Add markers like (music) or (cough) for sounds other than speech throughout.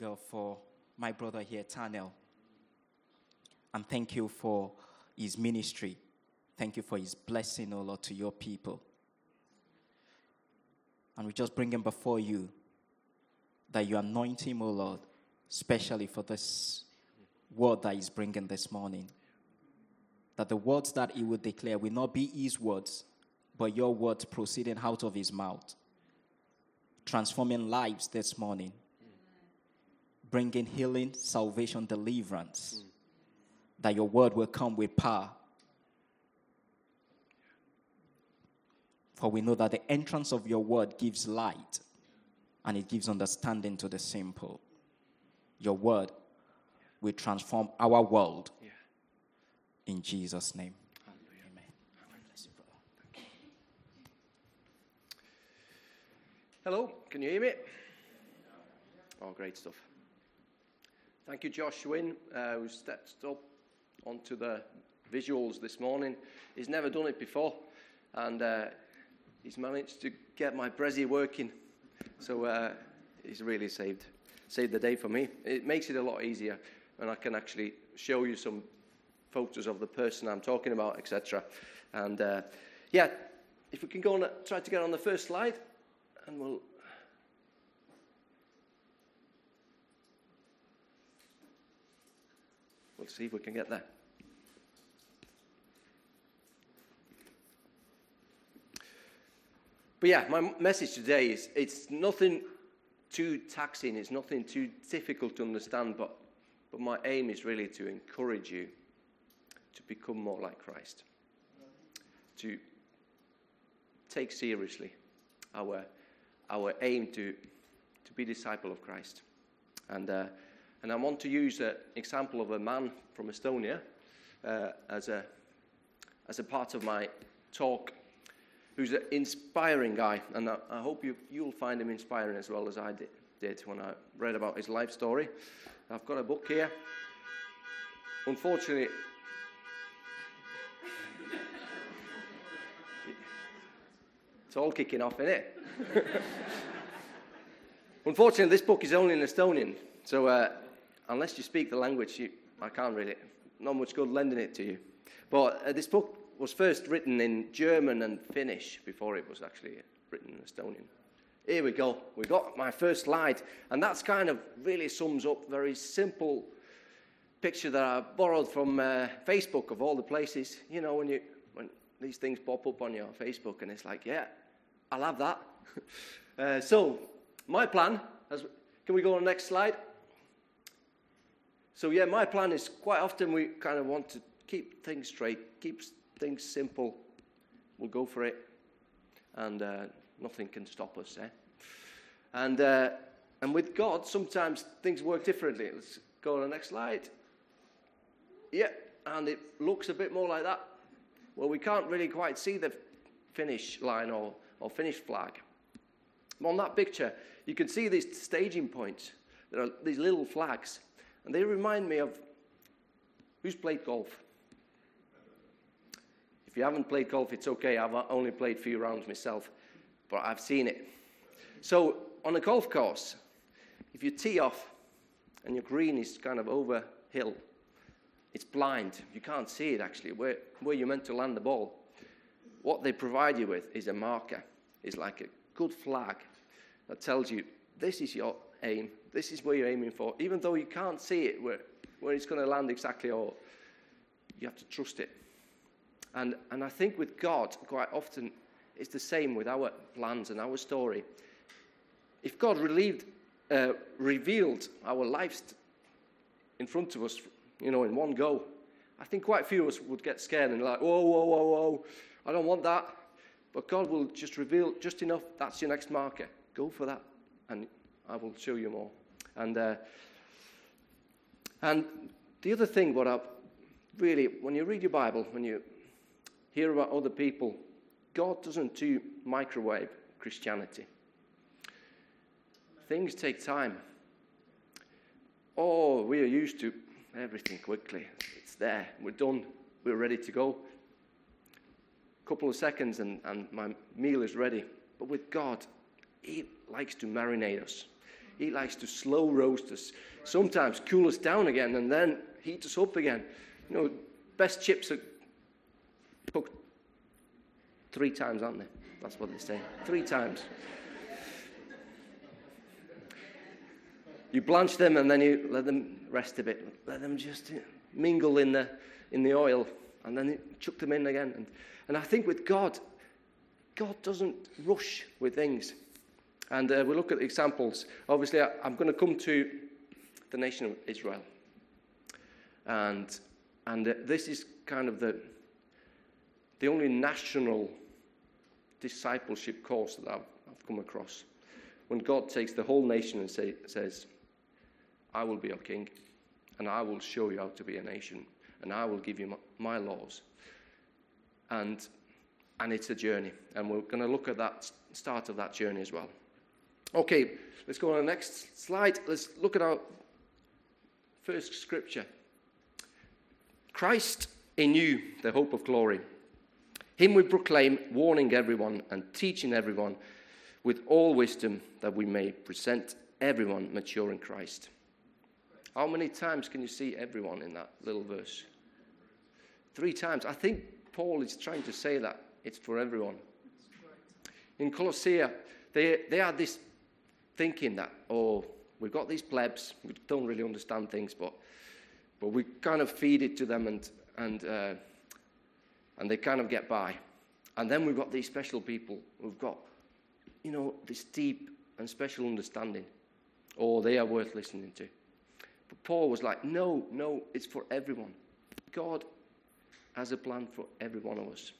God, for my brother here, Tanel. And thank you for his ministry. Thank you for his blessing, oh Lord, to your people. And we just bring him before you that you anoint him, oh Lord, especially for this word that he's bringing this morning. That the words that he will declare will not be his words, but your words proceeding out of his mouth, transforming lives this morning, bringing healing, salvation, deliverance. That your word will come with power. For we know that the entrance of your word gives light and it gives understanding to the simple. Your word will transform our world. In Jesus' name. Hallelujah. Amen. Hello, can you hear me? Oh, great stuff. Thank you, Josh Wynn, uh, who stepped up onto the visuals this morning. He's never done it before, and uh, he's managed to get my Prezi working. So uh, he's really saved saved the day for me. It makes it a lot easier, and I can actually show you some photos of the person I'm talking about, etc. And uh, yeah, if we can go on, try to get on the first slide, and we'll. See if we can get there. But yeah, my message today is it's nothing too taxing, it's nothing too difficult to understand, but, but my aim is really to encourage you to become more like Christ, to take seriously our, our aim to, to be disciple of Christ. And, uh, and I want to use an example of a man from Estonia uh, as, a, as a part of my talk who's an inspiring guy, and I, I hope you, you'll find him inspiring as well as I did, did when I read about his life story. I've got a book here. Unfortunately, (laughs) it's all kicking off, isn't it? (laughs) Unfortunately, this book is only in Estonian, so uh, unless you speak the language, you, I can't read it. Not much good lending it to you. But uh, this book was first written in German and Finnish before it was actually written in Estonian. Here we go. We got my first slide, and that's kind of really sums up very simple picture that I borrowed from uh, Facebook of all the places. You know, when you when these things pop up on your Facebook, and it's like, yeah, I love that. (laughs) uh, so my plan, as, can we go on the next slide? So yeah, my plan is quite often we kind of want to keep things straight, keep things simple. We'll go for it, and uh, nothing can stop us. Eh? And uh, and with God, sometimes things work differently. Let's go on the next slide. Yeah, and it looks a bit more like that. Well, we can't really quite see the finish line or, or finish flag. On that picture, you can see these staging points. There are these little flags, and they remind me of who's played golf? If you haven't played golf, it's okay. I've only played a few rounds myself, but I've seen it. So, on a golf course, if you tee off and your green is kind of over hill, it's blind. You can't see it actually, where, where you're meant to land the ball. What they provide you with is a marker, It's like a good flag that tells you this is your aim, this is where you're aiming for, even though you can't see it where, where it's going to land exactly, or you have to trust it. And, and I think with God, quite often, it's the same with our plans and our story. If God relieved, uh, revealed our lives in front of us, you know, in one go, I think quite a few of us would get scared and like, whoa, whoa, whoa, whoa, I don't want that. But God will just reveal just enough, that's your next marker. Go for that, and I will show you more. And, uh, and the other thing, what I really, when you read your Bible, when you hear about other people, God doesn't do microwave Christianity. Things take time. Oh, we are used to everything quickly. It's there. We're done. We're ready to go. A couple of seconds and, and my meal is ready. But with God, He likes to marinate us. He likes to slow roast us, sometimes cool us down again, and then heat us up again. You know, best chips are cooked three times, aren't they? That's what they say. Three times. You blanch them and then you let them rest a bit. Let them just uh, mingle in the, in the oil and then chuck them in again. And, and I think with God, God doesn't rush with things. And uh, we'll look at examples. Obviously, I, I'm going to come to the nation of Israel. And, and uh, this is kind of the, the only national discipleship course that I've, I've come across. When God takes the whole nation and say, says, I will be your king, and I will show you how to be a nation, and I will give you my, my laws. And, and it's a journey, and we're going to look at that start of that journey as well. Okay, let's go on to the next slide. Let's look at our first scripture. Christ in you, the hope of glory. Him we proclaim, warning everyone and teaching everyone with all wisdom that we may present everyone mature in Christ. How many times can you see everyone in that little verse? Three times. I think Paul is trying to say that it's for everyone. In Colossae, they, they had this thinking that, oh, we've got these plebs, we don't really understand things, but, but we kind of feed it to them and, and, uh, and they kind of get by. And then we've got these special people who've got, you know, this deep and special understanding. Oh, they are worth listening to. But Paul was like, no, no, it's for everyone. God has a plan for every one of us.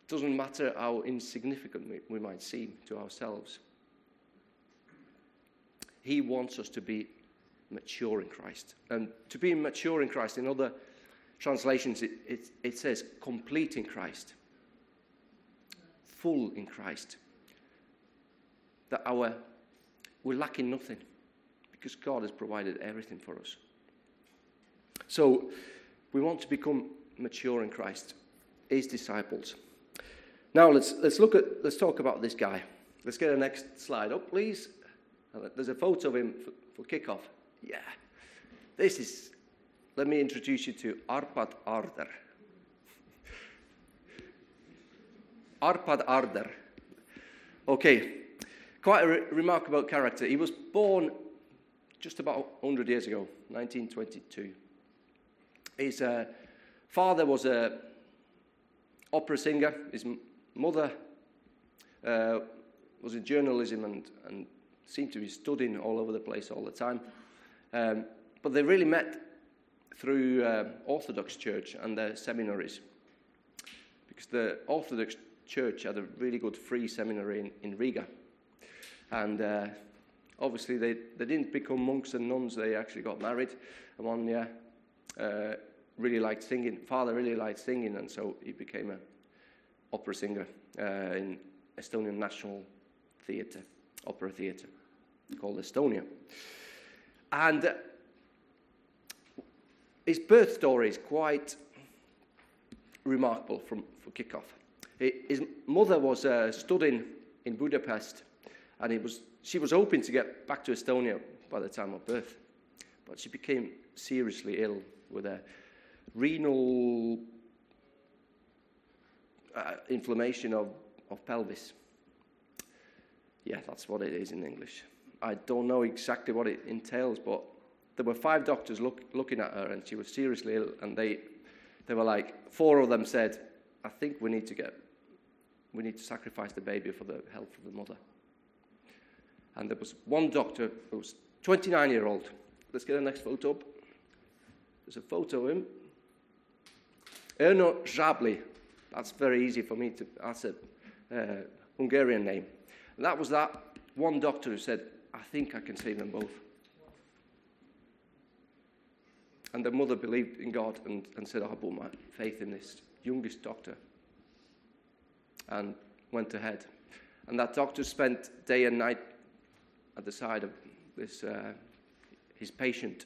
It doesn't matter how insignificant we might seem to ourselves. He wants us to be mature in Christ. And to be mature in Christ, in other translations, it, it, it says complete in Christ, full in Christ. That our, we're lacking nothing because God has provided everything for us. So we want to become mature in Christ, his disciples. Now let's, let's look at, let's talk about this guy. Let's get the next slide up, please. There's a photo of him for, for kickoff. Yeah. This is, let me introduce you to Arpad Arder. Arpad Arder. Okay, quite a re- remarkable character. He was born just about 100 years ago, 1922. His uh, father was a opera singer. His mother uh, was in journalism and, and seemed to be studying all over the place all the time. Um, but they really met through uh, Orthodox Church and their seminaries. Because the Orthodox Church had a really good free seminary in, in Riga. And uh, obviously they, they didn't become monks and nuns, they actually got married. And one, yeah, uh, really liked singing. Father really liked singing, and so he became an opera singer uh, in Estonian National Theatre, Opera Theatre, called Estonia. And his birth story is quite remarkable from, for kickoff. His mother was uh, studying in Budapest, and it was she was hoping to get back to Estonia by the time of birth, but she became seriously ill with a renal uh, inflammation of, of pelvis. Yeah, that's what it is in English. I don't know exactly what it entails, but there were five doctors look, looking at her, and she was seriously ill. And they, they were like, four of them said, "I think we need to get, we need to sacrifice the baby for the health of the mother." And there was one doctor who was 29 year old. Let's get the next photo up. There's a photo of him. Erno Zsábli. That's very easy for me to, that's a uh, Hungarian name. And that was that one doctor who said, I think I can save them both. And the mother believed in God and, and said, I'll put my faith in this youngest doctor. And went ahead. And that doctor spent day and night at the side of this, uh, his patient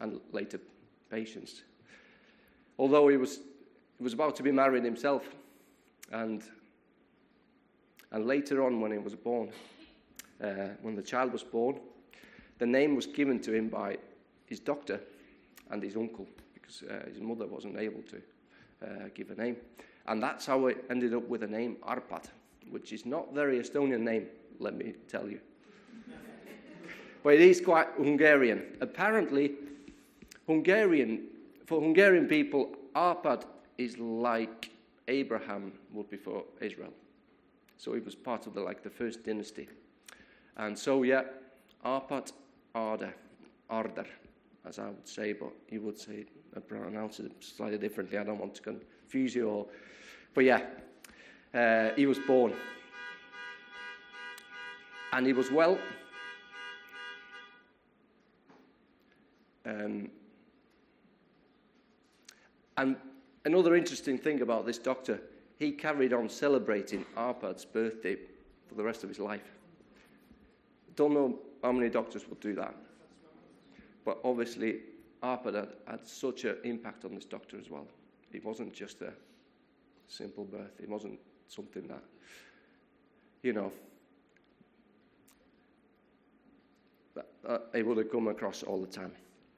and later patients. Although he was, he was about to be married himself, and, and later on when he was born, uh, when the child was born. The name was given to him by his doctor and his uncle because uh, his mother wasn't able to uh, give a name. And that's how it ended up with the name Arpad, which is not very Estonian name, let me tell you. but it is quite Hungarian. Apparently, Hungarian, for Hungarian people, Arpad is like Abraham would be for Israel. So he was part of the like the first dynasty. And so yeah, Arpad Arda, Arder, as I would say, but you would say I pronounce it slightly differently. I don't want to confuse you all. But yeah, uh, he was born. And he was well. Um, and another interesting thing about this doctor, he carried on celebrating Arpad's birthday for the rest of his life. Don't know how many doctors would do that. But obviously, Arpad had, had such an impact on this doctor as well. It wasn't just a simple birth, it wasn't something that, you know, that, that it would have come across all the time.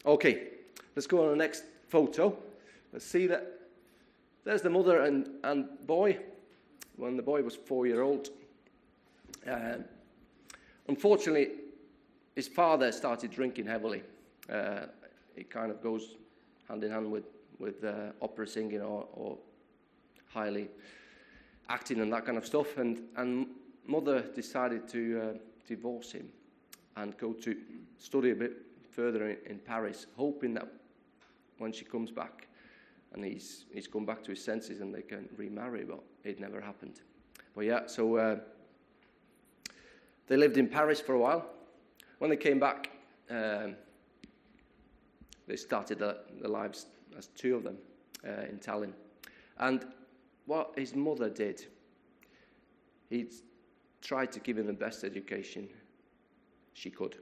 Okay, let's go on the next photo. Let's see that there's the mother and, and boy when the boy was four year old. Uh, unfortunately, his father started drinking heavily. Uh, it kind of goes hand in hand with, with uh, opera singing or, or highly acting and that kind of stuff. And, and mother decided to uh, divorce him and go to study a bit further in, in, Paris, hoping that when she comes back and he's, he's come back to his senses and they can remarry, but it never happened. But yeah, so uh, they lived in Paris for a while. When they came back, um, they started their, their, lives as two of them uh, in Tallinn. And what his mother did, he tried to give him the best education she could.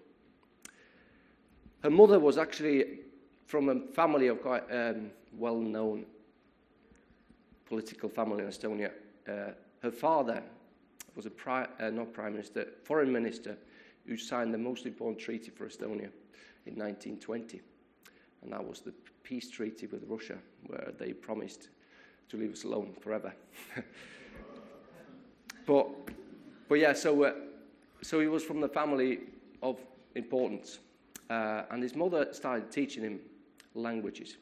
Her mother was actually from a family of quite um, well known political family in Estonia. Uh, her father was a pri- uh, not prime minister, foreign minister who signed the most important treaty for Estonia in 1920 and that was the peace treaty with Russia, where they promised to leave us alone forever. (laughs) but, but yeah, so, uh, so he was from the family of importance, uh, and his mother started teaching him languages.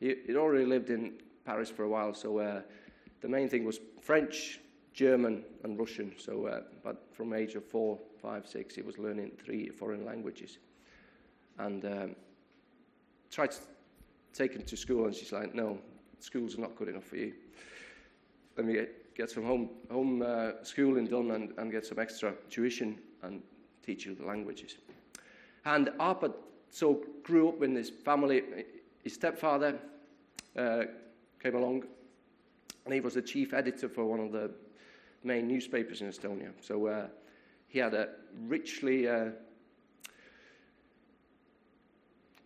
He, would already lived in Paris for a while, so uh, the main thing was French, German, and Russian. So, uh, but from age of four, five, six, he was learning three foreign languages, and um, tried to take him to school, and she's like, no, school's not good enough for you. Let me get, get some home, home uh, schooling done and, and get some extra tuition and teach you the languages. And Arpad so grew up in this family. His stepfather uh, came along, and he was the chief editor for one of the main newspapers in Estonia. So uh, he had a richly uh,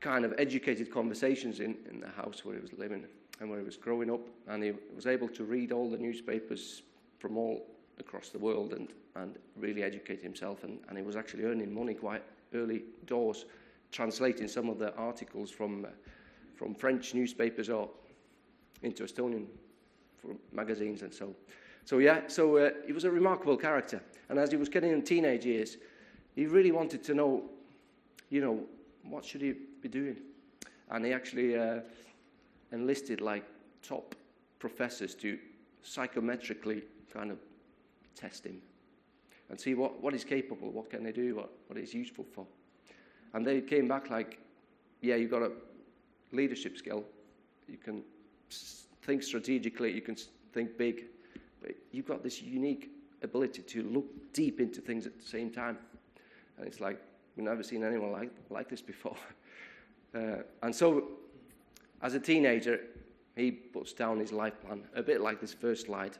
kind of educated conversations in, in the house where he was living and where he was growing up. And he was able to read all the newspapers from all across the world and, and really educate himself. And, and he was actually earning money quite early doors, translating some of the articles from, uh, from French newspapers or into Estonian magazines and so. So yeah, so uh, he was a remarkable character. And as he was getting in teenage years, he really wanted to know, you know, what should he be doing? And he actually uh, enlisted like top professors to psychometrically kind of test him and see what, what he's capable, what can they do, what, what he's useful for. And they came back like, yeah, you've got a leadership skill. You can think strategically, you can think big, you've got this unique ability to look deep into things at the same time. And it's like, we've never seen anyone like, like this before. (laughs) Uh, and so, as a teenager, he puts down his life plan, a bit like this first slide.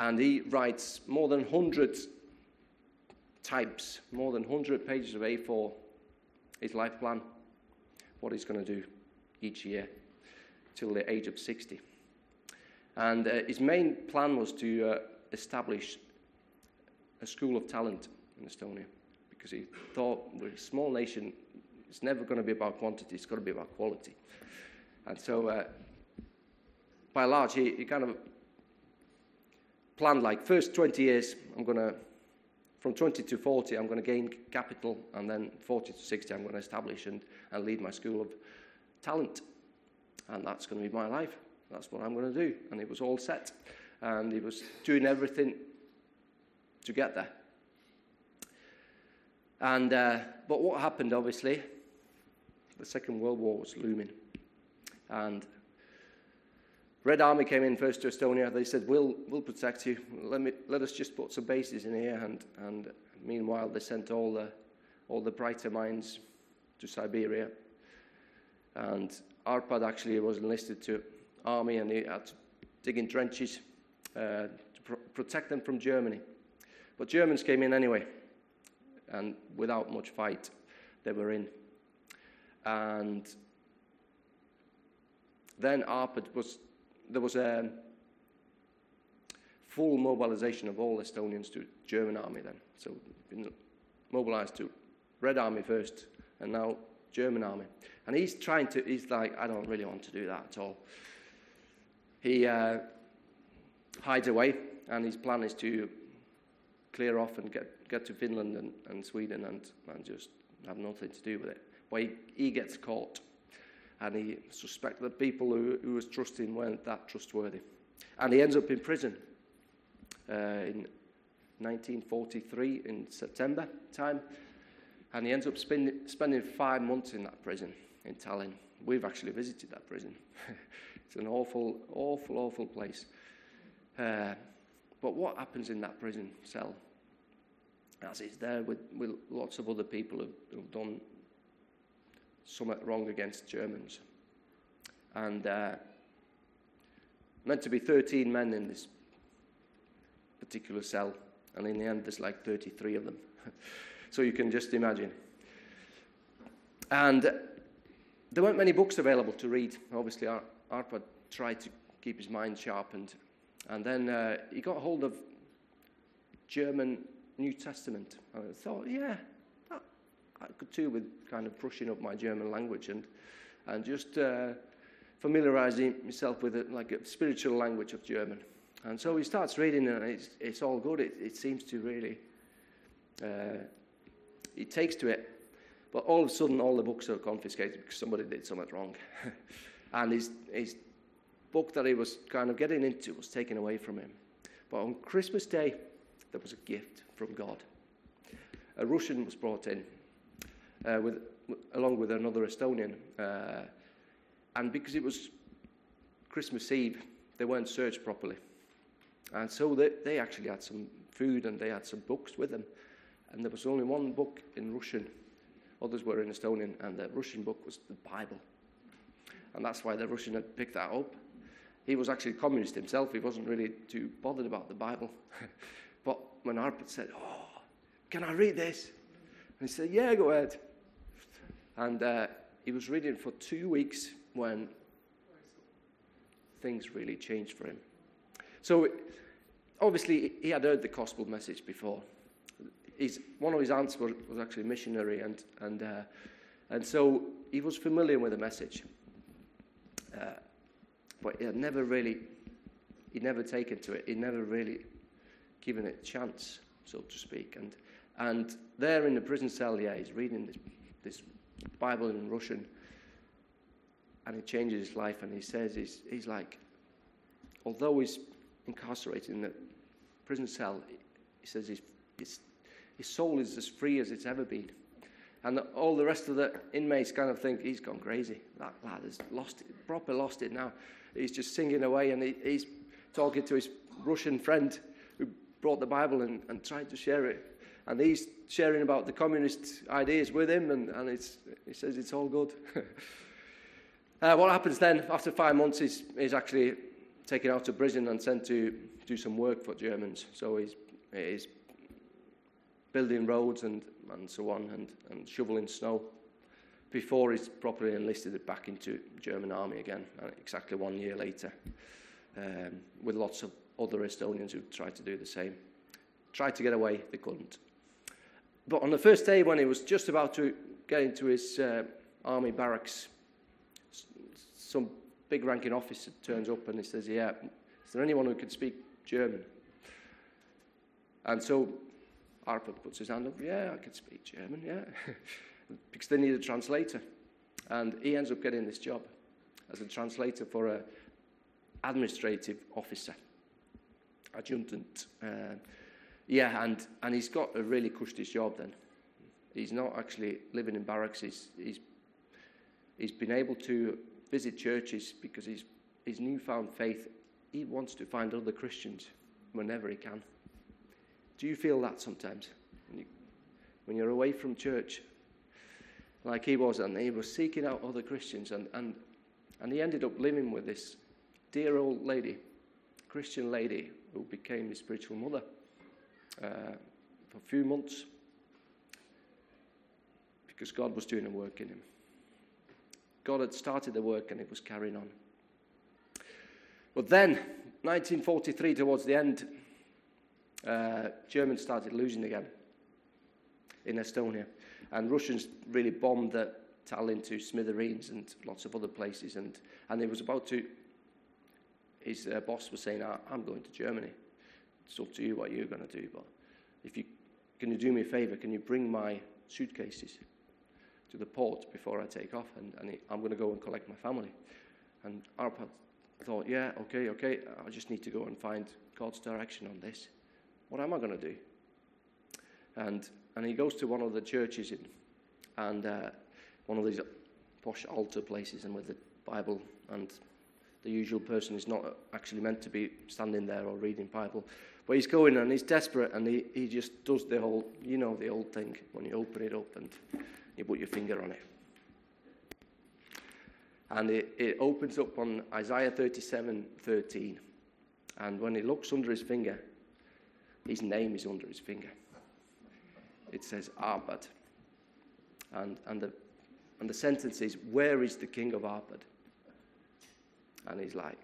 And he writes more than 100 types, more than 100 pages of A4, his life plan, what he's going to do each year till the age of 60. And uh, his main plan was to uh, establish a school of talent in Estonia because he thought we're a small nation. It's never going to be about quantity, it's got to be about quality. And so, uh, by and large, he, he kind of planned like first 20 years, I'm going to, from 20 to 40, I'm going to gain capital, and then 40 to 60, I'm going to establish and, and lead my school of talent. And that's going to be my life. That's what I'm going to do. And it was all set. And he was doing everything to get there. And, uh, but what happened, obviously, the Second World War was looming. And Red Army came in first to Estonia. They said, we'll, we'll protect you. Let, me, let us just put some bases in here. And, and meanwhile, they sent all the, all the brighter minds to Siberia. And Arpad actually was enlisted to army and he had to dig in trenches uh, to pr- protect them from Germany. But Germans came in anyway, and without much fight, they were in. And then Arpad was there was a full mobilization of all Estonians to German army then. So mobilized to Red Army first, and now German army. And he's trying to, he's like, I don't really want to do that at all. He uh, hides away, and his plan is to clear off and get, get to Finland and, and Sweden and, and just have nothing to do with it. But he, he gets caught and he suspects the people who, who was trusting weren't that trustworthy. And he ends up in prison uh, in 1943 in September time, and he ends up spend, spending five months in that prison in Tallinn. We've actually visited that prison. (laughs) it's an awful, awful, awful place. Uh, but what happens in that prison cell? As he's there with, with lots of other people who've, who've done something wrong against Germans. And uh, meant to be 13 men in this particular cell, and in the end, there's like 33 of them. (laughs) so you can just imagine. And there weren't many books available to read. Obviously, Arpad tried to keep his mind sharpened. And then uh, he got hold of German New Testament. And I thought, yeah, I could do with kind of brushing up my German language and, and just uh, familiarizing myself with it, like a spiritual language of German. And so he starts reading, and it's, it's all good. It, it seems to really, uh, he takes to it. But all of a sudden, all the books are confiscated because somebody did something wrong. (laughs) and his, his book that he was kind of getting into was taken away from him. But on Christmas Day, there was a gift from God. A Russian was brought in uh, with, along with another Estonian. Uh, and because it was Christmas Eve, they weren't searched properly. And so they, they actually had some food and they had some books with them. And there was only one book in Russian, others were in Estonian, and the Russian book was the Bible. And that's why the Russian had picked that up. He was actually a communist himself, he wasn't really too bothered about the Bible. (laughs) but when Arpad said, Oh, can I read this? And he said, Yeah, go ahead. And uh, he was reading for two weeks when things really changed for him. So, obviously, he had heard the gospel message before. He's, one of his aunts was, was actually a missionary, and, and, uh, and so he was familiar with the message. Uh, but he had never really, he'd never taken to it. He'd never really given it a chance, so to speak. And, and there in the prison cell, yeah, he's reading this, this Bible in Russian. And it changes his life, and he says he's, he's like, although he's incarcerated in the prison cell, he says he's, he's, his soul is as free as it's ever been. And all the rest of the inmates kind of think he's gone crazy. That lad has lost it, proper lost it now. He's just singing away, and he, he's talking to his Russian friend who brought the Bible and, and tried to share it and he's sharing about the communist ideas with him, and, and he says it's all good. (laughs) uh, what happens then, after five months, he's, he's actually taken out of prison and sent to do some work for Germans. So he's, he's building roads and, and so on, and, and shoveling snow before he's properly enlisted back into German army again, uh, exactly one year later, um, with lots of other Estonians who tried to do the same. Tried to get away, they couldn't. but on the first day, when he was just about to get into his uh, army barracks, some big ranking officer turns up and he says, Yeah, is there anyone who can speak German? And so Arpad puts his hand up, Yeah, I can speak German, yeah. (laughs) because they need a translator. And he ends up getting this job as a translator for an administrative officer, adjutant. Uh, yeah, and, and he's got a really cushy job then. He's not actually living in barracks. He's, he's, he's been able to visit churches because he's, his newfound faith, he wants to find other Christians whenever he can. Do you feel that sometimes? When, you, when you're away from church, like he was, and he was seeking out other Christians, and, and, and he ended up living with this dear old lady, Christian lady, who became his spiritual mother uh, for a few months because God was doing a work in him. God had started the work and it was carrying on. But then, 1943, towards the end, uh, Germans started losing again in Estonia. And Russians really bombed the Tallinn to smithereens and lots of other places. And, and he was about to, his uh, boss was saying, I'm going to Germany. It's up to you what you're going to do. But if you, can you do me a favor? Can you bring my suitcases to the port before I take off, and, and I'm going to go and collect my family. And Arpad thought, yeah, okay, okay, I just need to go and find God's direction on this. What am I going to do? And, and he goes to one of the churches in, and uh, one of these posh altar places, and with the Bible, and the usual person is not actually meant to be standing there or reading Bible. But he's going and he's desperate, and he, he just does the whole, you know, the old thing when you open it up and you put your finger on it. And it, it opens up on Isaiah 37 13. And when he looks under his finger, his name is under his finger. It says Arpad. And, and, the, and the sentence is, Where is the king of Arpad? And he's like,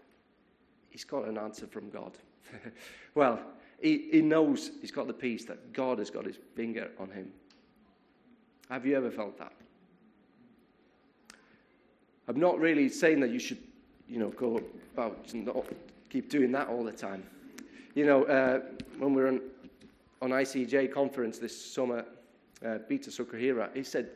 He's got an answer from God. (laughs) well, he, he knows he's got the peace that God has got his finger on him. Have you ever felt that? I'm not really saying that you should, you know, go about and not keep doing that all the time. You know, uh, when we were on, on ICJ conference this summer, uh, Peter Tsukahira, he said,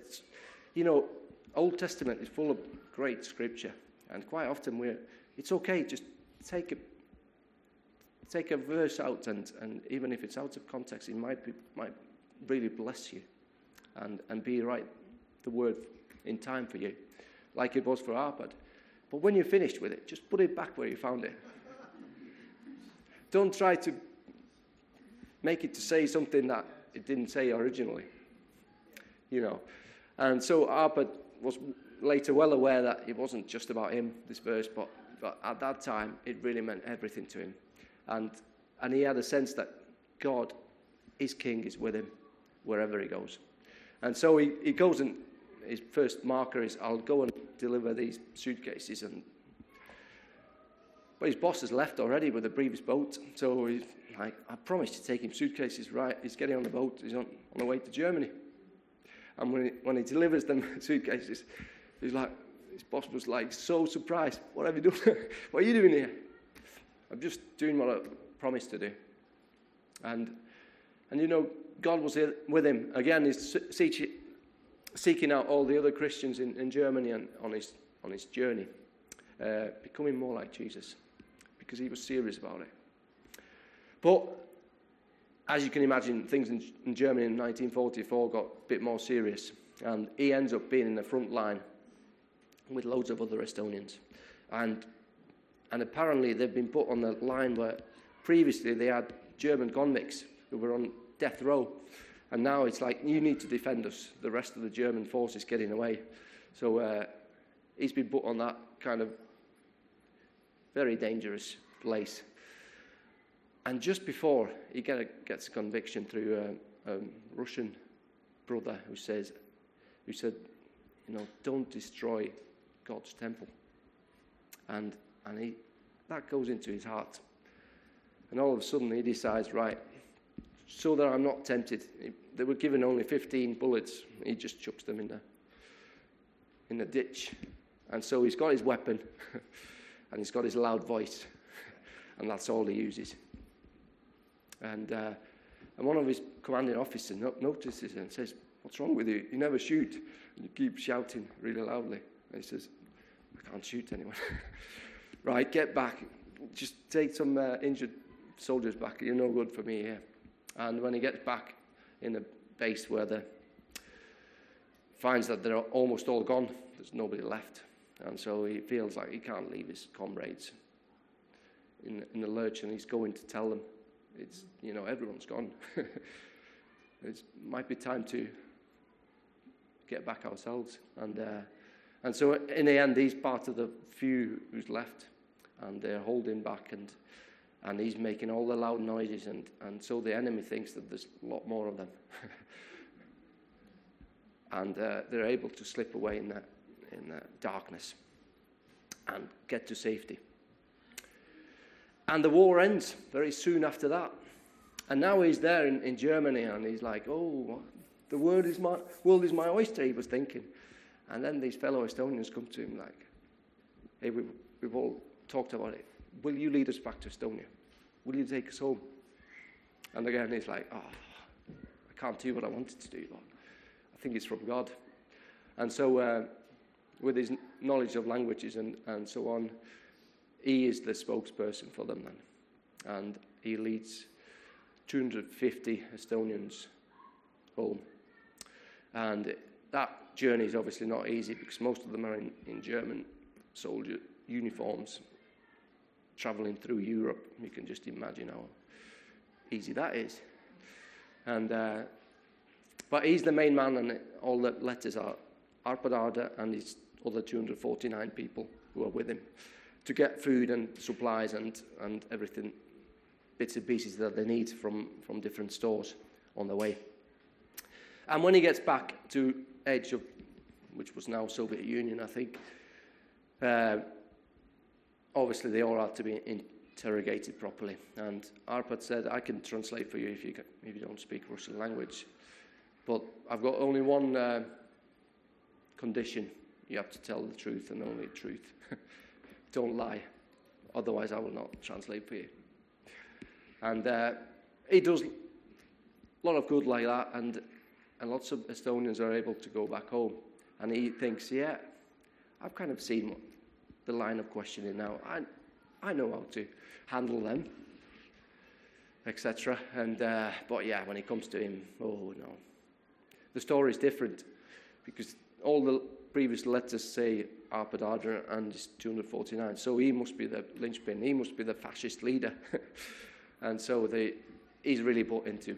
you know, Old Testament is full of great scripture, and quite often we're, it's okay, just take a, take a verse out, and, and even if it's out of context, it might, be, might really bless you and, and be right the word in time for you, like it was for Arpad. But when you're finished with it, just put it back where you found it. Don't try to make it to say something that it didn't say originally. You know. And so Arpad was later well aware that it wasn't just about him, this verse, but, but at that time it really meant everything to him. And, and he had a sense that God, his king, is with him wherever he goes. And so he, he goes and his first marker is, I'll go and deliver these suitcases. And but his boss has left already with the previous boat. So he's like, I promised to take him suitcases, right? He's getting on the boat. He's on, on the way to Germany. And when he, when he delivers them (laughs) suitcases, he's like, his boss was like so surprised. What have you done? (laughs) what are you doing here? I'm just doing what I promised to do. And, and you know, God was with him. Again, he's seeking out all the other Christians in, in Germany and on his, on his journey, uh, becoming more like Jesus because he was serious about it. But as you can imagine, things in, in Germany in 1944 got a bit more serious, and he ends up being in the front line with loads of other Estonians. And, and apparently, they've been put on the line where previously they had German convicts who were on death row. And now it's like, you need to defend us. The rest of the German force is getting away. So uh, he's been put on that kind of very dangerous place. And just before he gets a conviction through a, a Russian brother who says, who said, you know, don't destroy God's temple. And, and he, that goes into his heart. And all of a sudden he decides, right, so that I'm not tempted. they were given only 15 bullets. He just chucks them in the, in the ditch. And so he's got his weapon (laughs) and he's got his loud voice, and that's all he uses. And, uh, and one of his commanding officers no- notices and says, What's wrong with you? You never shoot. And you keep shouting really loudly. And he says, I can't shoot anyone. (laughs) right, get back. Just take some uh, injured soldiers back. You're no good for me here. And when he gets back in the base where the finds that they're almost all gone, there's nobody left. And so he feels like he can't leave his comrades in, in the lurch, and he's going to tell them, it's, you know, everyone's gone. (laughs) it might be time to get back ourselves. And, uh, and so in the end, he's part of the few who's left, and they're holding back, and, and he's making all the loud noises, and, and so the enemy thinks that there's a lot more of them. (laughs) and uh, they're able to slip away in that, in that darkness and get to safety. And the war ends very soon after that. And now he's there in, in Germany and he's like, oh, the world is, my, world is my oyster, he was thinking. And then these fellow Estonians come to him like, hey, we've, we've all talked about it. Will you lead us back to Estonia? Will you take us home? And again, he's like, oh, I can't do what I wanted to do, I think it's from God. And so, uh, with his knowledge of languages and, and so on, he is the spokesperson for them then. And he leads 250 Estonians home. And that journey is obviously not easy because most of them are in, in German soldier uniforms traveling through Europe. You can just imagine how easy that is. And, uh, but he's the main man, and all the letters are Arpad and his other 249 people who are with him to get food and supplies and, and everything, bits and pieces that they need from, from different stores on the way. And when he gets back to Edge of, which was now Soviet Union, I think, uh, obviously they all had to be interrogated properly. And Arpad said, I can translate for you if you, can, if you don't speak Russian language. But I've got only one uh, condition. You have to tell the truth and only the truth. (laughs) don't lie. Otherwise, I will not translate for you. And uh, he does a lot of good like that. And, and lots of Estonians are able to go back home. And he thinks, yeah, I've kind of seen the line of questioning now. I, I know how to handle them, etc. And uh, but yeah, when it comes to him, oh no, the story is different because all the previous letters say Arpad and it's 249. So he must be the linchpin. He must be the fascist leader. (laughs) and so they, he's really put into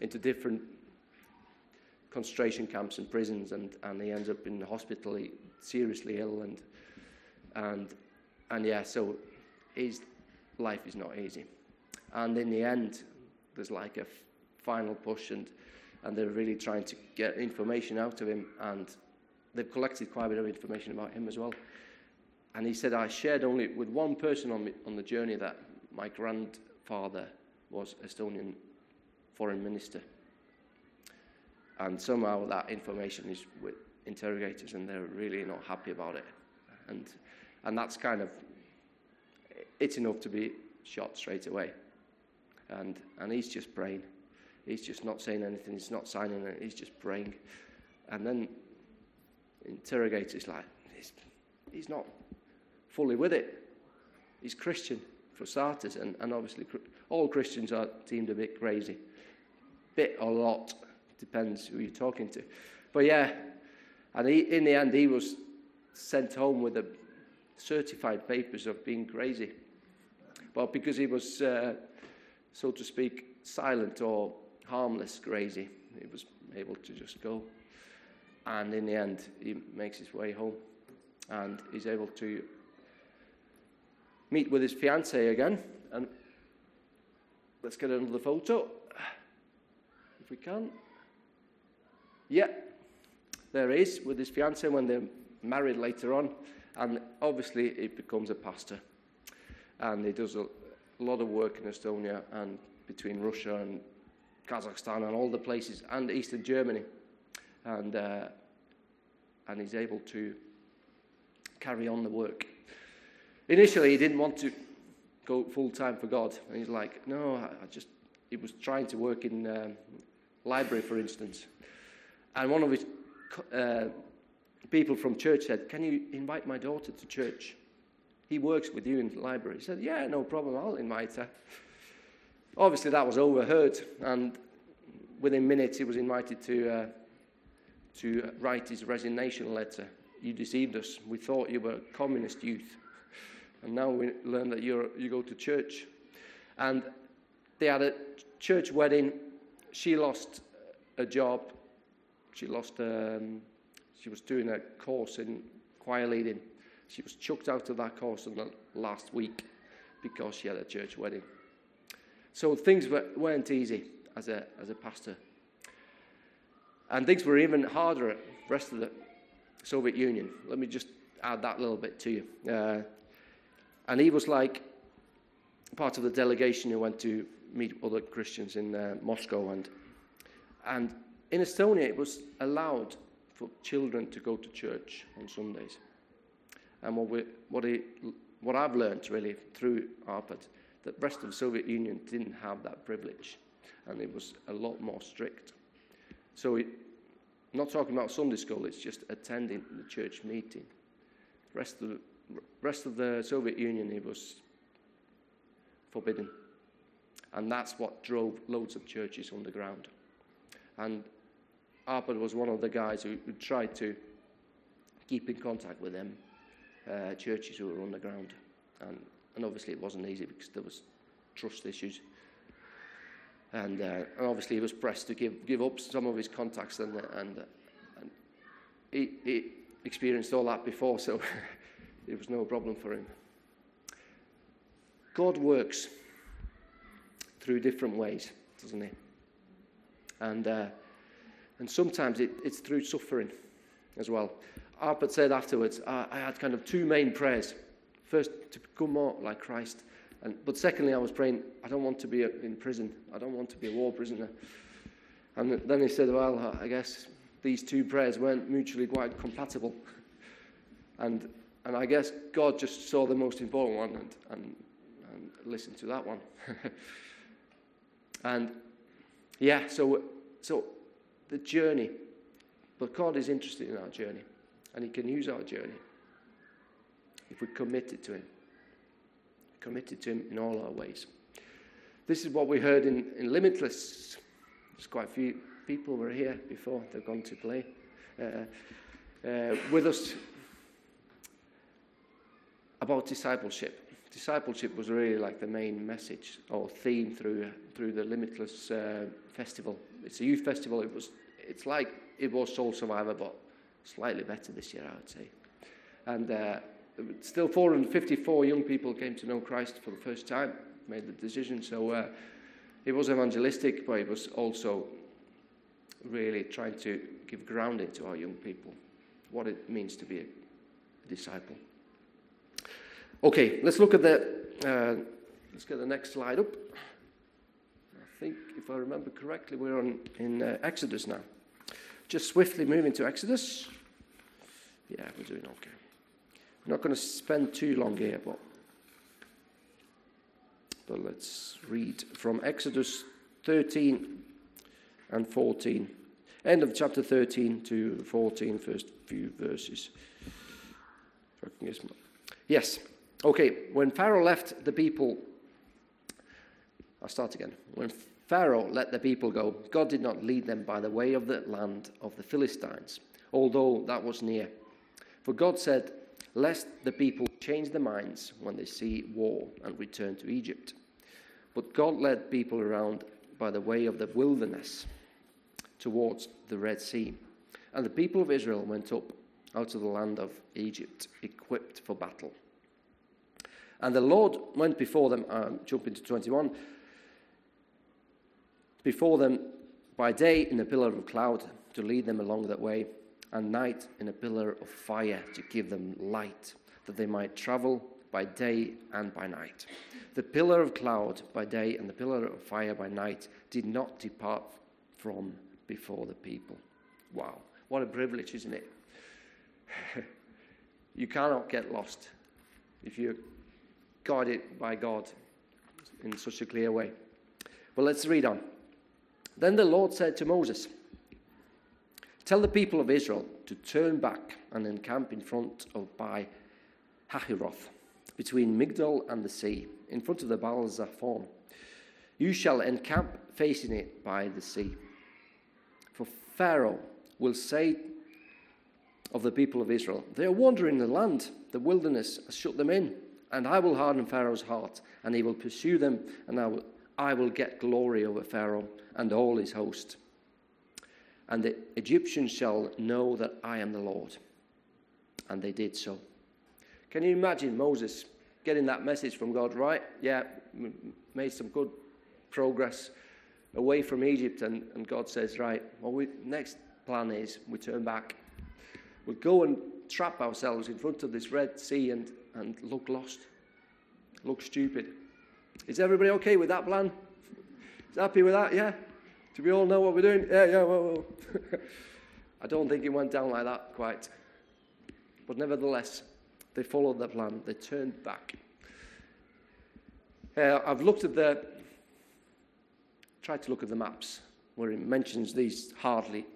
into different concentration camps and prisons, and, and he ends up in the hospital, seriously ill, and and and yeah, so his life is not easy. And in the end, there's like a final push, and and they're really trying to get information out of him, and they've collected quite a bit of information about him as well. And he said, I shared only with one person on, me, on the journey that my grandfather was Estonian foreign minister. And somehow that information is with interrogators, and they're really not happy about it. And, and that's kind of, it's enough to be shot straight away. And, and he's just praying. He's just not saying anything. He's not signing it. He's just praying. And then interrogators like, he's, he's not fully with it. He's Christian, for starters, and, and obviously all Christians are deemed a bit crazy. Bit or lot, depends who you're talking to. But yeah, and he, in the end, he was sent home with the certified papers of being crazy. But because he was, uh, so to speak, silent or harmless crazy, he was able to just go. And in the end, he makes his way home and he's able to meet with his fiancee again. And let's get another photo if we can. Yeah, there he is with his fiancee when they're married later on. And obviously, he becomes a pastor. And he does a lot of work in Estonia and between Russia and Kazakhstan and all the places, and Eastern Germany. And, uh, and he's able to carry on the work. Initially, he didn't want to go full time for God. And he's like, no, I just, he was trying to work in um, library, for instance. And one of his uh, people from church said, Can you invite my daughter to church? He works with you in the library. He said, Yeah, no problem, I'll invite her. Obviously, that was overheard, and within minutes, he was invited to, uh, to write his resignation letter. You deceived us. We thought you were communist youth. And now we learn that you're, you go to church. And they had a church wedding. She lost a job. She lost, um, she was doing a course in choir leading. She was chucked out of that course in the last week because she had a church wedding. So things were, weren't easy as a, as a pastor. And things were even harder at the rest of the Soviet Union. Let me just add that little bit to you. Uh, and he was like part of the delegation who went to meet other Christians in uh, Moscow. And, and in Estonia, it was allowed for children to go to church on Sundays. And what, we, what, he, what I've learned really through Arpad that the rest of the Soviet Union didn't have that privilege, and it was a lot more strict. So, it, not talking about Sunday school, it's just attending the church meeting. The rest of the rest of the Soviet Union, it was forbidden. And that's what drove loads of churches underground. And Arpad was one of the guys who, who tried to keep in contact with them uh, churches who were underground. And and obviously, it wasn't easy because there was trust issues. And, uh, obviously, he was pressed to give, give up some of his contacts, and, and, and he, he experienced all that before, so (laughs) it was no problem for him. God works through different ways, doesn't he? And, uh, and sometimes it, it's through suffering as well. Arpad said afterwards, I had kind of two main prayers. First, to become more like Christ. And, but secondly, I was praying, I don't want to be in prison. I don't want to be a war prisoner. And then he said, Well, uh, I guess these two prayers weren't mutually quite compatible. And, and I guess God just saw the most important one and, and, and listened to that one. (laughs) and yeah, so, so the journey. But God is interested in our journey, and He can use our journey if we're committed to Him. Committed to Him in all our ways. This is what we heard in, in Limitless. There's quite a few people were here before they've gone to play uh, uh, with us about discipleship. Discipleship was really like the main message or theme through through the Limitless uh, festival. It's a youth festival. It was it's like it was Soul Survivor, but slightly better this year, I would say. And uh, still 454 young people came to know Christ for the first time, made the decision. So uh, it was evangelistic, but it was also really trying to give grounding to our young people what it means to be a, disciple. Okay, let's look at the. Uh, let's get the next slide up. I think, if I remember correctly, we're on in uh, Exodus now. Just swiftly moving to Exodus. Yeah, we're doing okay. Not going to spend too long here, but, but let's read from Exodus 13 and 14. End of chapter 13 to 14, first few verses. Yes. Okay. When Pharaoh left the people, I'll start again. When Pharaoh let the people go, God did not lead them by the way of the land of the Philistines, although that was near. For God said, lest the people change their minds when they see war and return to Egypt. But God led people around by the way of the wilderness towards the Red Sea. And the people of Israel went up out of the land of Egypt, equipped for battle. And the Lord went before them, um, jump into 21, before them by day in a pillar of cloud to lead them along that way and night in a pillar of fire to give them light, that they might travel by day and by night. The pillar of cloud by day and the pillar of fire by night did not depart from before the people. Wow, what a privilege, isn't it? (sighs) you cannot get lost if you're guided by God in such a clear way. Well, let's read on. Then the Lord said to Moses, Tell the people of Israel to turn back and encamp in front of by Hahiroth, between Migdol and the sea, in front of the Baal Zephon. You shall encamp facing it by the sea. For Pharaoh will say of the people of Israel, They are wandering the land, the wilderness has shut them in, and I will harden Pharaoh's heart, and he will pursue them, and I will, I will get glory over Pharaoh and all his host and the Egyptians shall know that I am the Lord. And they did so. Can you imagine Moses getting that message from God, right? Yeah, made some good progress away from Egypt, and, and God says, right, well, we, next plan is we turn back. We go and trap ourselves in front of this Red Sea and, and look lost, look stupid. Is everybody okay with that plan? Is happy with that? Yeah? Do we all know what we're doing? Yeah, yeah, whoa, whoa. (laughs) I don't think it went down like that quite. But nevertheless, they followed the plan, they turned back. Uh, I've looked at the, tried to look at the maps where it mentions these hardly,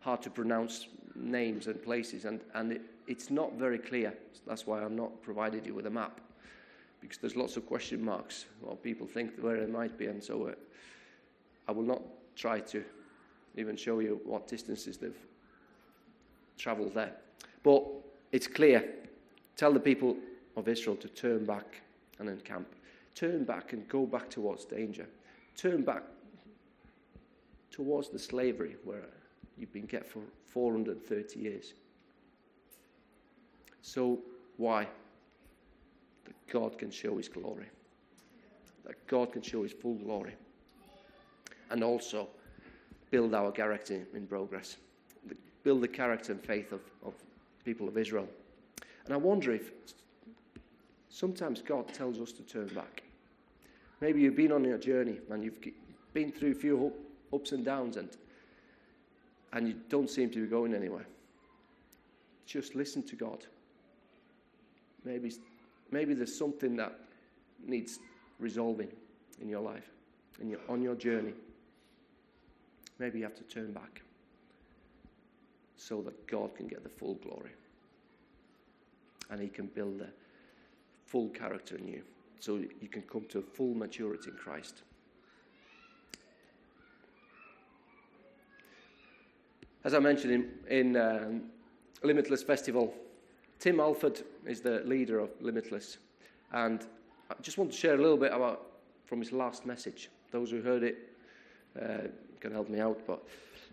hard to pronounce names and places, and, and it, it's not very clear. That's why I've not provided you with a map, because there's lots of question marks, what people think where it might be, and so uh, I will not try to even show you what distances they've traveled there. But it's clear. Tell the people of Israel to turn back and encamp. Turn back and go back towards danger. Turn back towards the slavery where you've been kept for 430 years. So, why? That God can show his glory. That God can show his full glory and also build our character in progress, build the character and faith of, of people of Israel. And I wonder if sometimes God tells us to turn back. Maybe you've been on your journey and you've been through a few ups and downs and, and you don't seem to be going anywhere. Just listen to God. Maybe, maybe there's something that needs resolving in your life, in your, on your journey maybe you have to turn back so that God can get the full glory. And He can build a full character in you so you can come to full maturity in Christ. As I mentioned in, in um, Limitless Festival, Tim Alford is the leader of Limitless. And I just want to share a little bit about from his last message. Those who heard it uh, can help me out. But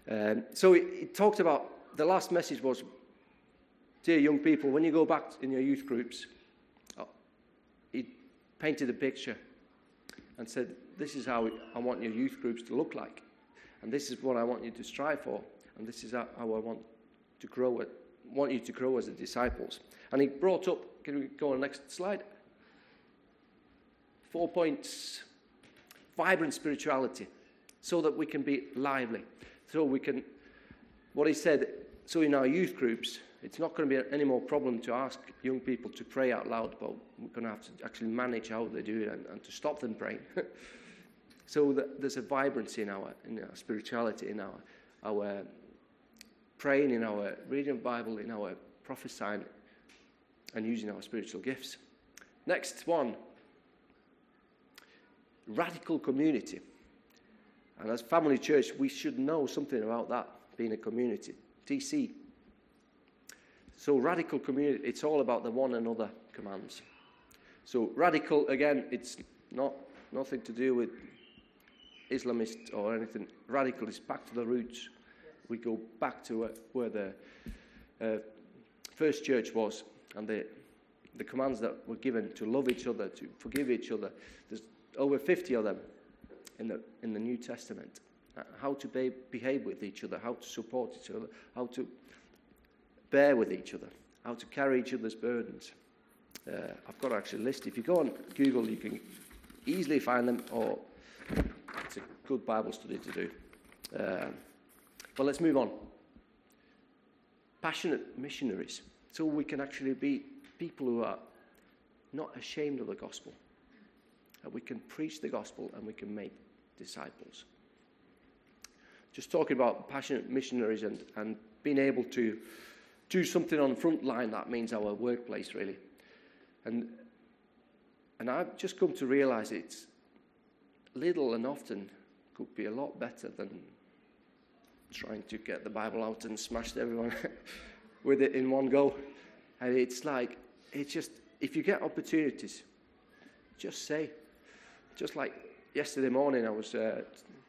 um, so he, talked about the last message was, dear young people, when you go back in your youth groups, uh, he painted a picture and said, this is how I want your youth groups to look like, and this is what I want you to strive for, and this is how I want to grow. It, want you to grow as disciples. And he brought up. Can we go on the next slide? Four points: vibrant spirituality so that we can be lively. So we can, what he said, so in our youth groups, it's not going to be any more problem to ask young people to pray out loud, but we're going to have to actually manage how they do it and, and to stop them praying. (laughs) so that there's a vibrancy in our, in our spirituality, in our, our praying, in our reading the Bible, in our prophesying, and using our spiritual gifts. Next one radical community. And as family church, we should know something about that, being a community. TC. So radical community, it's all about the one another commands. So radical, again, it's not nothing to do with Islamist or anything. Radical is back to the roots. We go back to where the uh, first church was and the, the commands that were given to love each other, to forgive each other. There's over 50 of them in the, in the New Testament. Uh, how to be, behave with each other, how to support each other, how to bear with each other, how to carry each other's burdens. Uh, I've got actually a list. If you go on Google, you can easily find them, or it's a good Bible study to do. Um, but let's move on. Passionate missionaries. So we can actually be people who are not ashamed of the gospel. That we can preach the gospel and we can make disciples. Just talking about passionate missionaries and, and being able to do something on the front line, that means our workplace, really. And, and I've just come to realize it's little and often could be a lot better than trying to get the Bible out and smash everyone (laughs) with it in one go. And it's like, it's just, if you get opportunities, just say. Just like yesterday morning, I was uh,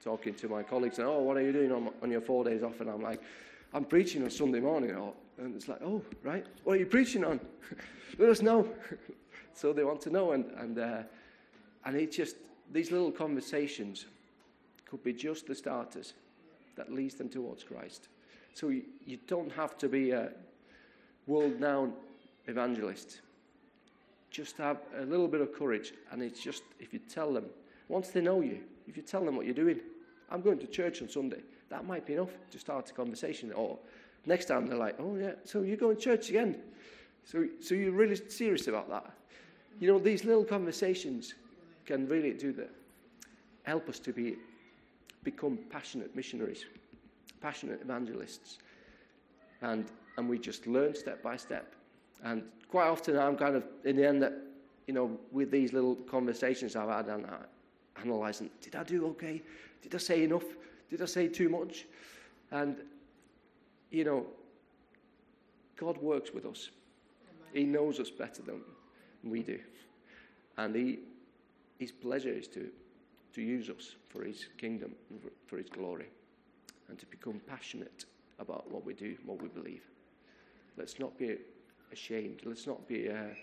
talking to my colleagues, and oh, what are you doing on, on your four days off? And I'm like, I'm preaching on Sunday morning. And it's like, oh, right, what are you preaching on? (laughs) Let us know. (laughs) so they want to know, and and uh, and it's just these little conversations could be just the starters that leads them towards Christ. So you, you don't have to be a world-known evangelist. Just have a little bit of courage, and it's just if you tell them once they know you, if you tell them what you're doing, I'm going to church on Sunday. That might be enough to start a conversation. Or next time they're like, oh yeah, so you're going to church again? So, so you're really serious about that? You know, these little conversations can really do that. Help us to be become passionate missionaries, passionate evangelists. And, and we just learn step by step. And quite often I'm kind of, in the end, that, you know, with these little conversations I've had, and I analysing, did I do okay? Did I say enough? Did I say too much? And, you know, God works with us. He knows us better than we do. And he, his pleasure is to, to use us for his kingdom, for his glory, and to become passionate about what we do, what we believe. Let's not be ashamed. Let's not be uh,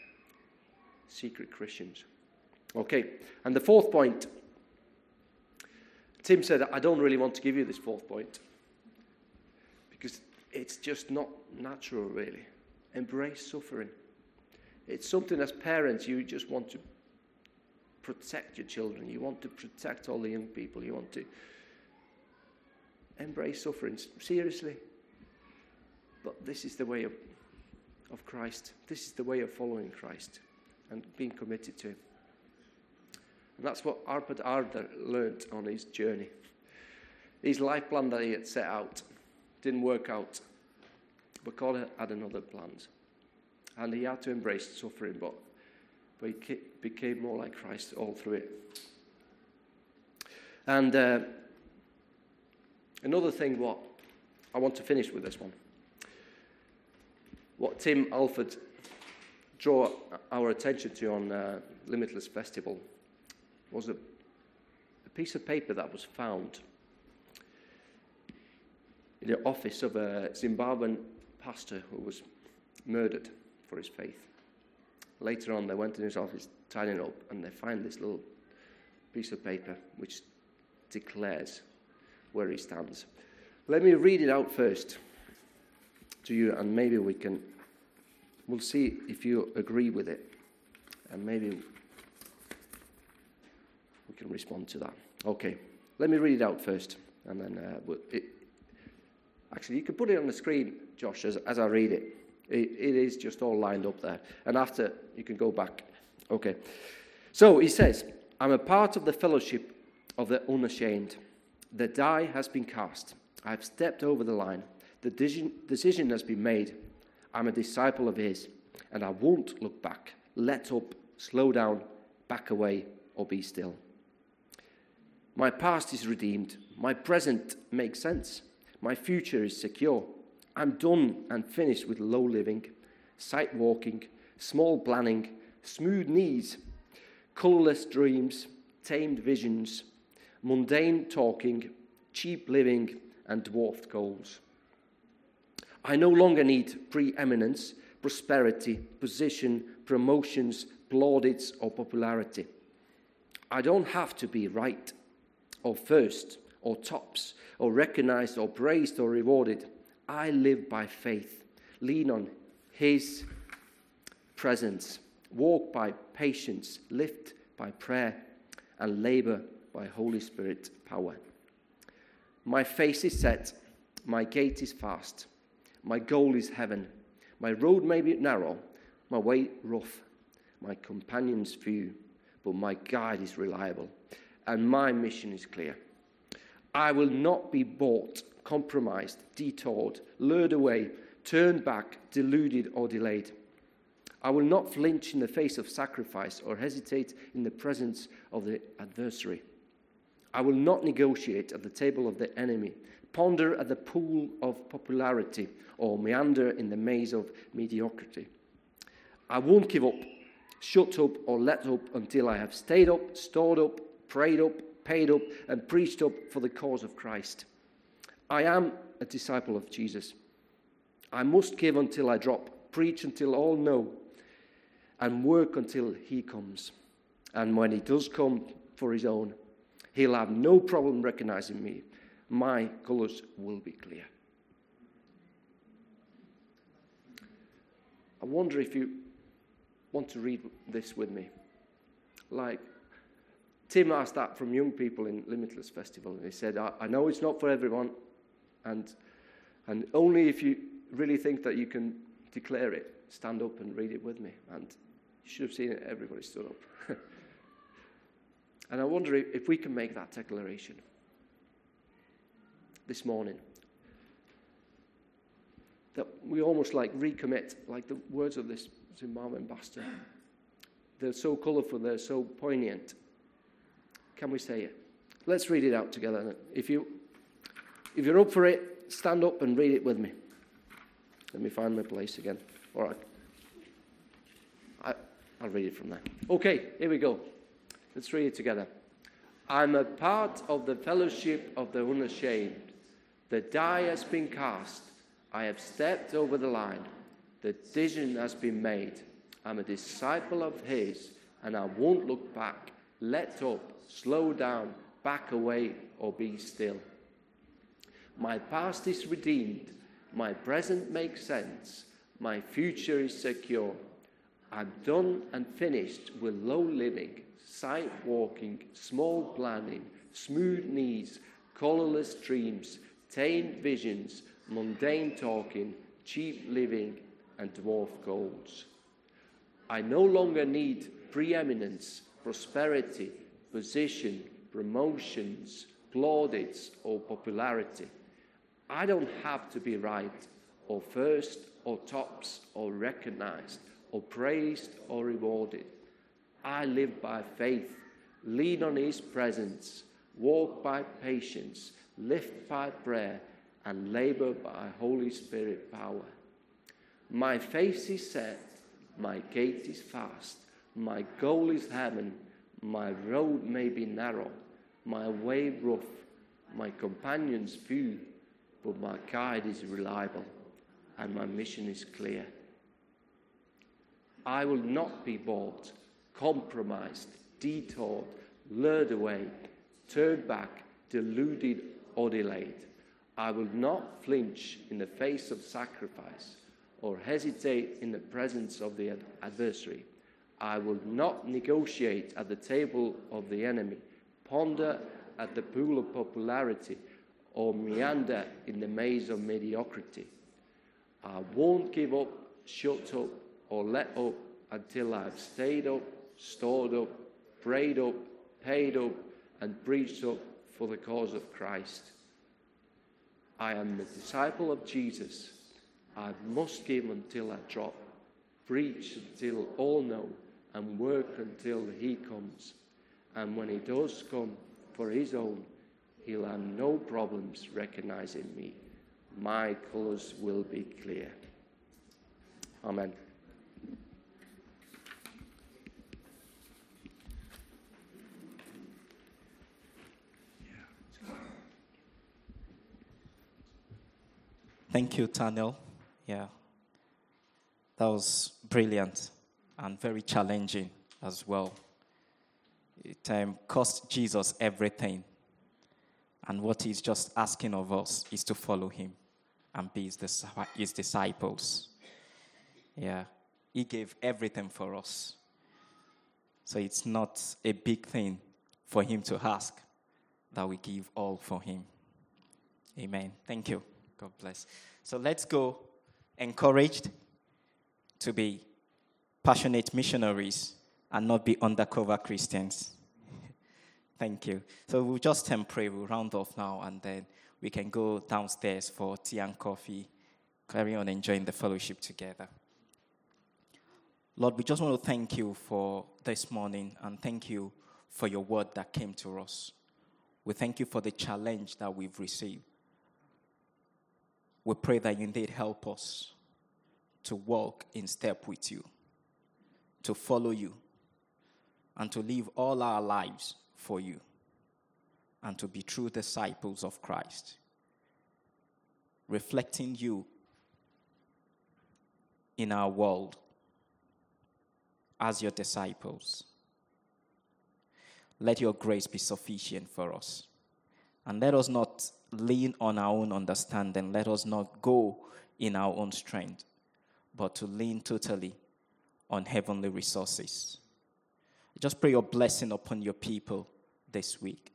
secret Christians. Okay, and the fourth point Tim said, I don't really want to give you this fourth point because it's just not natural, really. Embrace suffering. It's something as parents you just want to protect your children. You want to protect all the young people. You want to embrace suffering. Seriously. But this is the way of, of Christ. This is the way of following Christ and being committed to Him. And that's what Arpad Ardner learnt on his journey. His life plan that he had set out didn't work out, but God had another plans. And he had to embrace suffering, but, but he became more like Christ all through it. And uh, another thing, what I want to finish with this one. What Tim Alford drew our attention to on uh, Limitless Festival was a, a piece of paper that was found in the office of a Zimbabwean pastor who was murdered for his faith. Later on, they went in his office, tied it up, and they find this little piece of paper which declares where he stands. Let me read it out first to you, and maybe we can. We'll see if you agree with it, and maybe can respond to that. Okay, let me read it out first, and then uh, it, actually you can put it on the screen, Josh, as, as I read it. it. It is just all lined up there, and after you can go back. Okay, so he says, "I'm a part of the fellowship of the unashamed. The die has been cast. I have stepped over the line. The decision has been made. I'm a disciple of His, and I won't look back. Let up, slow down, back away, or be still." My past is redeemed. My present makes sense. My future is secure. I'm done and finished with low living, sight walking, small planning, smooth knees, colourless dreams, tamed visions, mundane talking, cheap living, and dwarfed goals. I no longer need preeminence, prosperity, position, promotions, plaudits, or popularity. I don't have to be right or first or tops or recognized or praised or rewarded. I live by faith, lean on His presence. Walk by patience, lift by prayer, and labor by Holy Spirit power. My face is set, my gait is fast, my goal is heaven. My road may be narrow, my way rough, my companions few, but my guide is reliable, and my mission is clear. I will not be bought, compromised, detoured, lured away, turned back, deluded, or delayed. I will not flinch in the face of sacrifice or hesitate in the presence of the adversary. I will not negotiate at the table of the enemy, ponder at the pool of popularity, or meander in the maze of mediocrity. I won't give up, shut up, or let up until I have stayed up, stored up, prayed up, paid up, and preached up for the cause of Christ. I am a disciple of Jesus. I must give until I drop, preach until all know, and work until he comes. And when he does come for his own, he'll have no problem recognizing me. My colors will be clear. I wonder if you want to read this with me. Like, Tim asked that from young people in Limitless Festival, and he said, I, I know it's not for everyone, and, and only if you really think that you can declare it, stand up and read it with me. And you should have seen it, everybody stood up. (laughs) and I wonder if we can make that declaration this morning. That we almost like recommit, like the words of this Zimbabwe ambassador. They're so colourful, they're so poignant. Can we say it? Let's read it out together. If, you, if you're up for it, stand up and read it with me. Let me find my place again. All right. I, I'll read it from there. Okay, here we go. Let's read it together. I'm a part of the fellowship of the unashamed. The die has been cast. I have stepped over the line. The decision has been made. I'm a disciple of His, and I won't look back. Let up, slow down, back away, or be still. My past is redeemed. My present makes sense. My future is secure. I'm done and finished with low living, sight walking, small planning, smooth knees, colorless dreams, tame visions, mundane talking, cheap living, and dwarf goals. I no longer need preeminence, prosperity, position, promotions, plaudits, or popularity. I don't have to be right, or first, or tops, or recognized, or praised, or rewarded. I live by faith, lean on His presence, walk by patience, lift by prayer, and labor by Holy Spirit power. My face is set, my gait is fast, my goal is heaven, my road may be narrow, my way rough, my companions few, but my guide is reliable, and my mission is clear. I will not be bought, compromised, detoured, lured away, turned back, deluded, or delayed. I will not flinch in the face of sacrifice or hesitate in the presence of the adversary. I will not negotiate at the table of the enemy, ponder at the pool of popularity, or meander in the maze of mediocrity. I won't give up, shut up, or let up until I've stayed up, stored up, prayed up, paid up, and preached up for the cause of Christ. I am the disciple of Jesus. I must give until I drop, preach until all know, and work until he comes. And when he does come for his own, he'll have no problems recognizing me. My colors will be clear. Amen. Thank you, Taniel. Yeah. That was brilliant and very challenging as well. It um, cost Jesus everything. And what he's just asking of us is to follow him and be his, his disciples. Yeah. He gave everything for us. So it's not a big thing for Him to ask that we give all for Him. Amen. Thank you. God bless. So let's go encouraged to be passionate missionaries and not be undercover Christians. (laughs) Thank you. So we'll just um, pray. We'll round off now, and then we can go downstairs for tea and coffee. Carry on enjoying the fellowship together. Lord, we just want to thank you for this morning and thank you for your word that came to us. We thank you for the challenge that we've received. We pray that you indeed help us to walk in step with you, to follow you, and to live all our lives for you, and to be true disciples of Christ, reflecting you in our world as your disciples. Let your grace be sufficient for us. And let us not lean on our own understanding. Let us not go in our own strength, but to lean totally on heavenly resources. Just pray your blessing upon your people this week.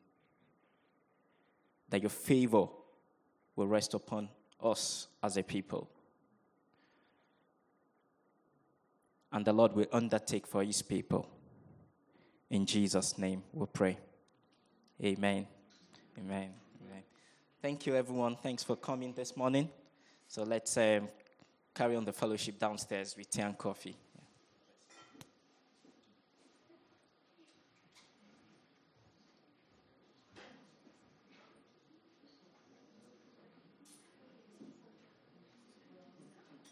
That your favor will rest upon us as a people. And the Lord will undertake for his people. In Jesus' name we pray. Amen. Amen. Amen. Thank you, everyone. Thanks for coming this morning. So let's um, carry on the fellowship downstairs with tea and coffee.